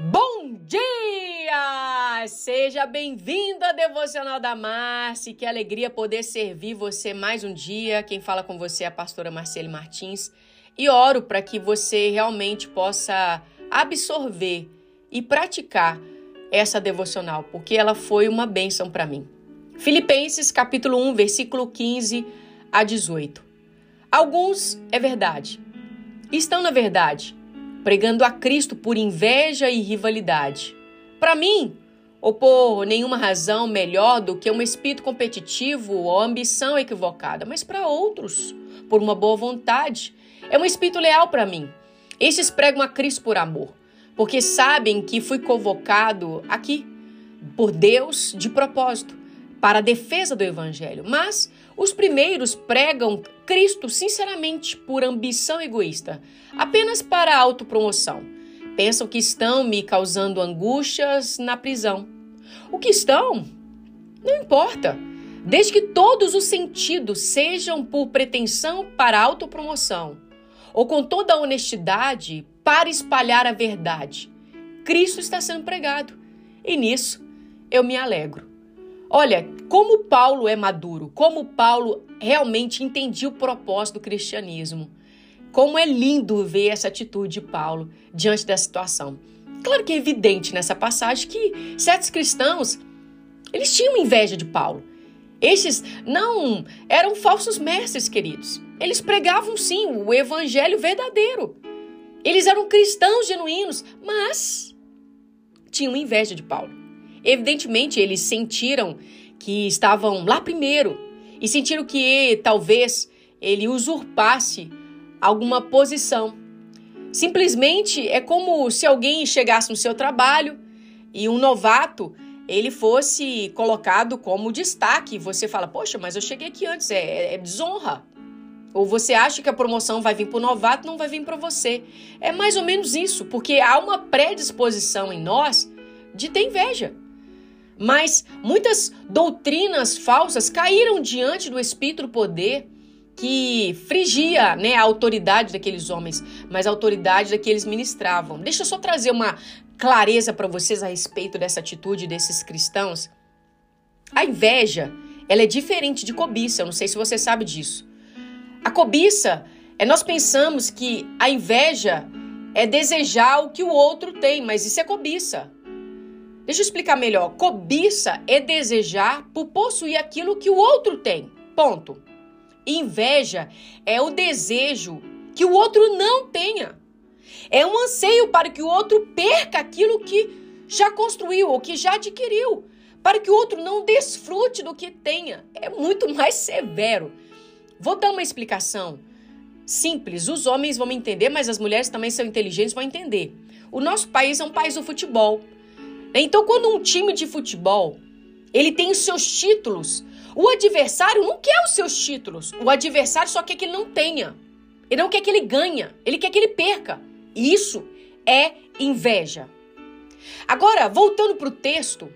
Bom dia! Seja bem-vindo à Devocional da Marci. Que alegria poder servir você mais um dia. Quem fala com você é a pastora Marcele Martins. E oro para que você realmente possa absorver e praticar essa devocional, porque ela foi uma bênção para mim. Filipenses capítulo 1, versículo 15 a 18. Alguns, é verdade, estão na verdade, pregando a Cristo por inveja e rivalidade. Para mim, ou por nenhuma razão melhor do que um espírito competitivo ou ambição equivocada, mas para outros, por uma boa vontade. É um espírito leal para mim. Esses pregam a Cristo por amor, porque sabem que fui convocado aqui por Deus de propósito para a defesa do evangelho. Mas os primeiros pregam Cristo sinceramente por ambição egoísta, apenas para autopromoção. Pensam que estão me causando angústias na prisão. O que estão? Não importa. Desde que todos os sentidos sejam por pretensão para autopromoção ou com toda a honestidade para espalhar a verdade. Cristo está sendo pregado e nisso eu me alegro. Olha, como Paulo é maduro, como Paulo realmente entendia o propósito do cristianismo. Como é lindo ver essa atitude de Paulo diante da situação. Claro que é evidente nessa passagem que certos cristãos eles tinham inveja de Paulo. Estes não eram falsos mestres, queridos. Eles pregavam sim o evangelho verdadeiro. Eles eram cristãos genuínos, mas tinham inveja de Paulo. Evidentemente, eles sentiram que estavam lá primeiro e sentiram que talvez ele usurpasse alguma posição. Simplesmente é como se alguém chegasse no seu trabalho e um novato ele fosse colocado como destaque. Você fala, poxa, mas eu cheguei aqui antes, é, é desonra. Ou você acha que a promoção vai vir para o novato, não vai vir para você. É mais ou menos isso, porque há uma predisposição em nós de ter inveja. Mas muitas doutrinas falsas caíram diante do espírito do poder que frigia né, a autoridade daqueles homens, mas a autoridade daqueles ministravam. Deixa eu só trazer uma clareza para vocês a respeito dessa atitude desses cristãos. A inveja, ela é diferente de cobiça, eu não sei se você sabe disso. A cobiça é nós pensamos que a inveja é desejar o que o outro tem, mas isso é cobiça. Deixa eu explicar melhor. Cobiça é desejar por possuir aquilo que o outro tem. Ponto. Inveja é o desejo que o outro não tenha. É um anseio para que o outro perca aquilo que já construiu ou que já adquiriu, para que o outro não desfrute do que tenha. É muito mais severo. Vou dar uma explicação simples. Os homens vão entender, mas as mulheres também são inteligentes, vão entender. O nosso país é um país do futebol. Então, quando um time de futebol ele tem os seus títulos, o adversário não quer os seus títulos. O adversário só quer que ele não tenha. Ele não quer que ele ganhe, ele quer que ele perca. E isso é inveja. Agora, voltando para o texto,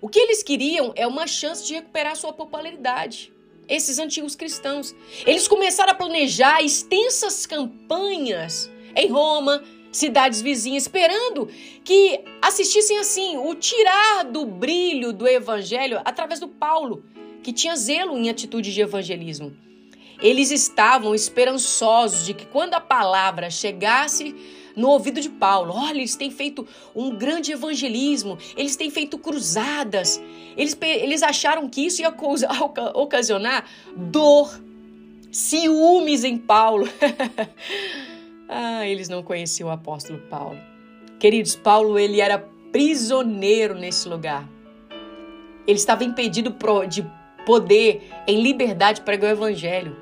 o que eles queriam é uma chance de recuperar sua popularidade. Esses antigos cristãos. Eles começaram a planejar extensas campanhas em Roma, cidades vizinhas, esperando que assistissem assim o tirar do brilho do evangelho através do Paulo, que tinha zelo em atitude de evangelismo. Eles estavam esperançosos de que quando a palavra chegasse no ouvido de Paulo, olha, eles têm feito um grande evangelismo, eles têm feito cruzadas, eles, eles acharam que isso ia ocasionar dor, ciúmes em Paulo. Ah, eles não conheciam o apóstolo Paulo. Queridos, Paulo ele era prisioneiro nesse lugar. Ele estava impedido de poder, em liberdade, pregar o evangelho.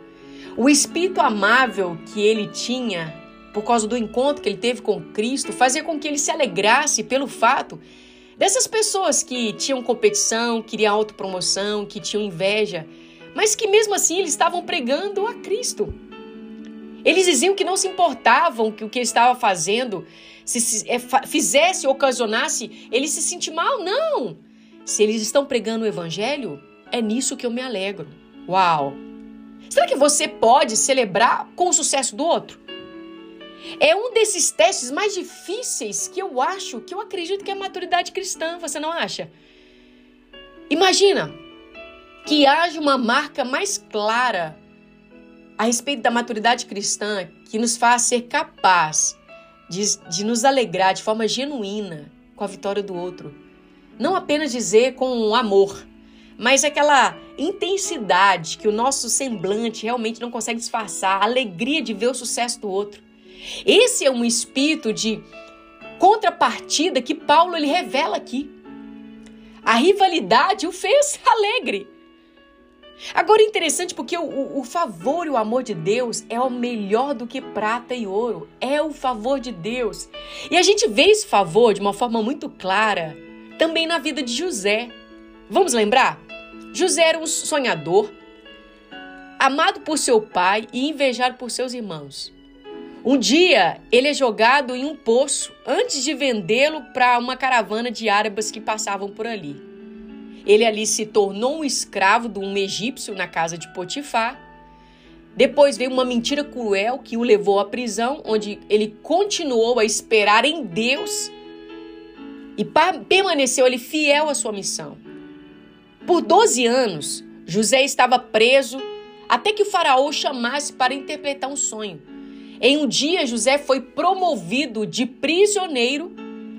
O espírito amável que ele tinha, por causa do encontro que ele teve com Cristo, fazia com que ele se alegrasse pelo fato dessas pessoas que tinham competição, queriam autopromoção, que tinham inveja, mas que mesmo assim eles estavam pregando a Cristo. Eles diziam que não se importavam que o que ele estava fazendo se, se é, fizesse, ocasionasse ele se sentir mal. Não! Se eles estão pregando o evangelho, é nisso que eu me alegro. Uau! Será que você pode celebrar com o sucesso do outro? É um desses testes mais difíceis que eu acho, que eu acredito que é a maturidade cristã, você não acha? Imagina que haja uma marca mais clara a respeito da maturidade cristã que nos faz ser capaz de, de nos alegrar de forma genuína com a vitória do outro. Não apenas dizer com amor, mas aquela intensidade que o nosso semblante realmente não consegue disfarçar, a alegria de ver o sucesso do outro. Esse é um espírito de contrapartida que Paulo ele revela aqui. A rivalidade o fez alegre. Agora é interessante porque o, o, favor e o amor de Deus é o melhor do que prata e ouro. É o favor de Deus. E a gente vê esse favor de uma forma muito clara também na vida de José. Vamos lembrar? José era um sonhador, amado por seu pai e invejado por seus irmãos. Um dia, ele é jogado em um poço antes de vendê-lo para uma caravana de árabes que passavam por ali. Ele ali se tornou um escravo de um egípcio na casa de Potifar. Depois veio uma mentira cruel que o levou à prisão, onde ele continuou a esperar em Deus e permaneceu ali fiel à sua missão. Por 12 anos, José estava preso até que o faraó chamasse para interpretar um sonho. Em um dia, José foi promovido de prisioneiro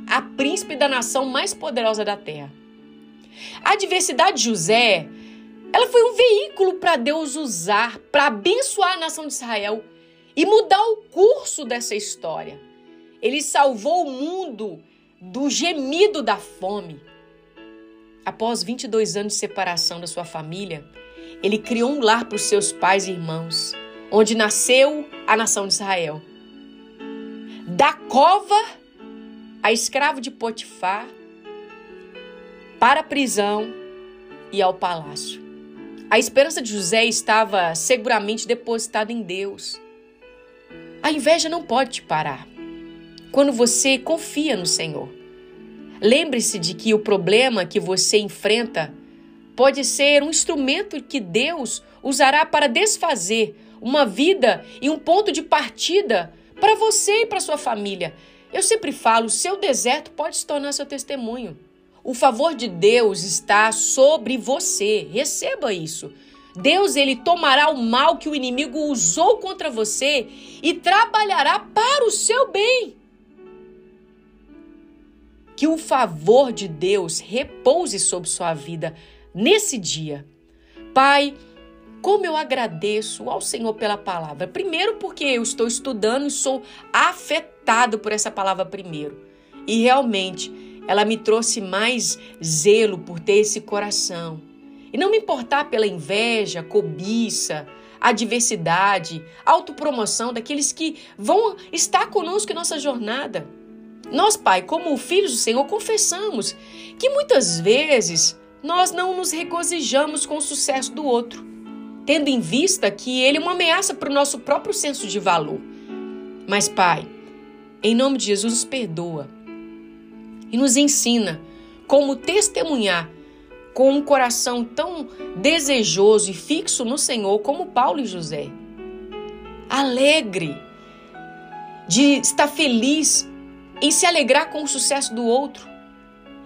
a príncipe da nação mais poderosa da terra. A adversidade de José, ela foi um veículo para Deus usar para abençoar a nação de Israel e mudar o curso dessa história. Ele salvou o mundo do gemido da fome. Após 22 anos de separação da sua família, ele criou um lar para os seus pais e irmãos, onde nasceu a nação de Israel. Da cova a escravo de Potifar, para a prisão e ao palácio. A esperança de José estava seguramente depositada em Deus. A inveja não pode te parar quando você confia no Senhor. Lembre-se de que o problema que você enfrenta pode ser um instrumento que Deus usará para desfazer uma vida e um ponto de partida para você e para sua família. Eu sempre falo, seu deserto pode se tornar seu testemunho. O favor de Deus está sobre você. Receba isso. Deus ele tomará o mal que o inimigo usou contra você e trabalhará para o seu bem. Que o favor de Deus repouse sobre sua vida nesse dia. Pai, como eu agradeço ao Senhor pela palavra. Primeiro, porque eu estou estudando e sou afetado por essa palavra primeiro. E realmente ela me trouxe mais zelo por ter esse coração. E não me importar pela inveja, cobiça, adversidade, autopromoção daqueles que vão estar conosco em nossa jornada. Nós, Pai, como filhos do Senhor, confessamos que muitas vezes nós não nos regozijamos com o sucesso do outro, tendo em vista que ele é uma ameaça para o nosso próprio senso de valor. Mas, Pai, em nome de Jesus, nos perdoa e nos ensina como testemunhar com um coração tão desejoso e fixo no Senhor como Paulo e José. Alegre de estar feliz em se alegrar com o sucesso do outro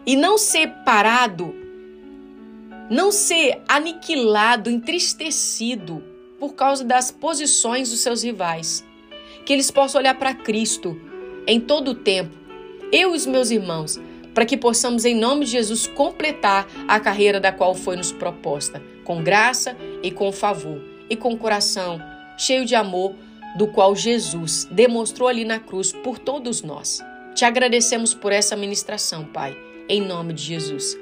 e não ser parado, não ser aniquilado, entristecido por causa das posições dos seus rivais. Que eles possam olhar para Cristo em todo o tempo eu e os meus irmãos, para que possamos, em nome de Jesus, completar a carreira da qual foi nos proposta, com graça e com favor, e com coração cheio de amor, do qual Jesus demonstrou ali na cruz por todos nós. Te agradecemos por essa ministração, Pai, em nome de Jesus.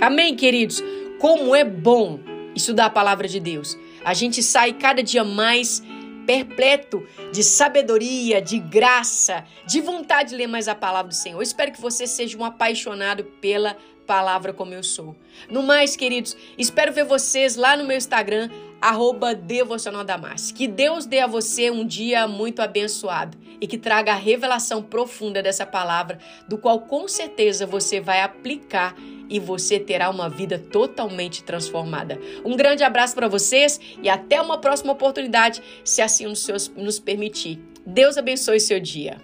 Amém, queridos? Como é bom estudar a palavra de Deus. A gente sai cada dia mais perpleto de sabedoria, de graça, de vontade de ler mais a palavra do Senhor. Eu espero que você seja um apaixonado pela palavra como eu sou. No mais, queridos, espero ver vocês lá no meu Instagram, arroba Devocional Que Deus dê a você um dia muito abençoado e que traga a revelação profunda dessa palavra, do qual com certeza você vai aplicar e você terá uma vida totalmente transformada. Um grande abraço para vocês e até uma próxima oportunidade, se assim nos, seus, nos permitir. Deus abençoe seu dia.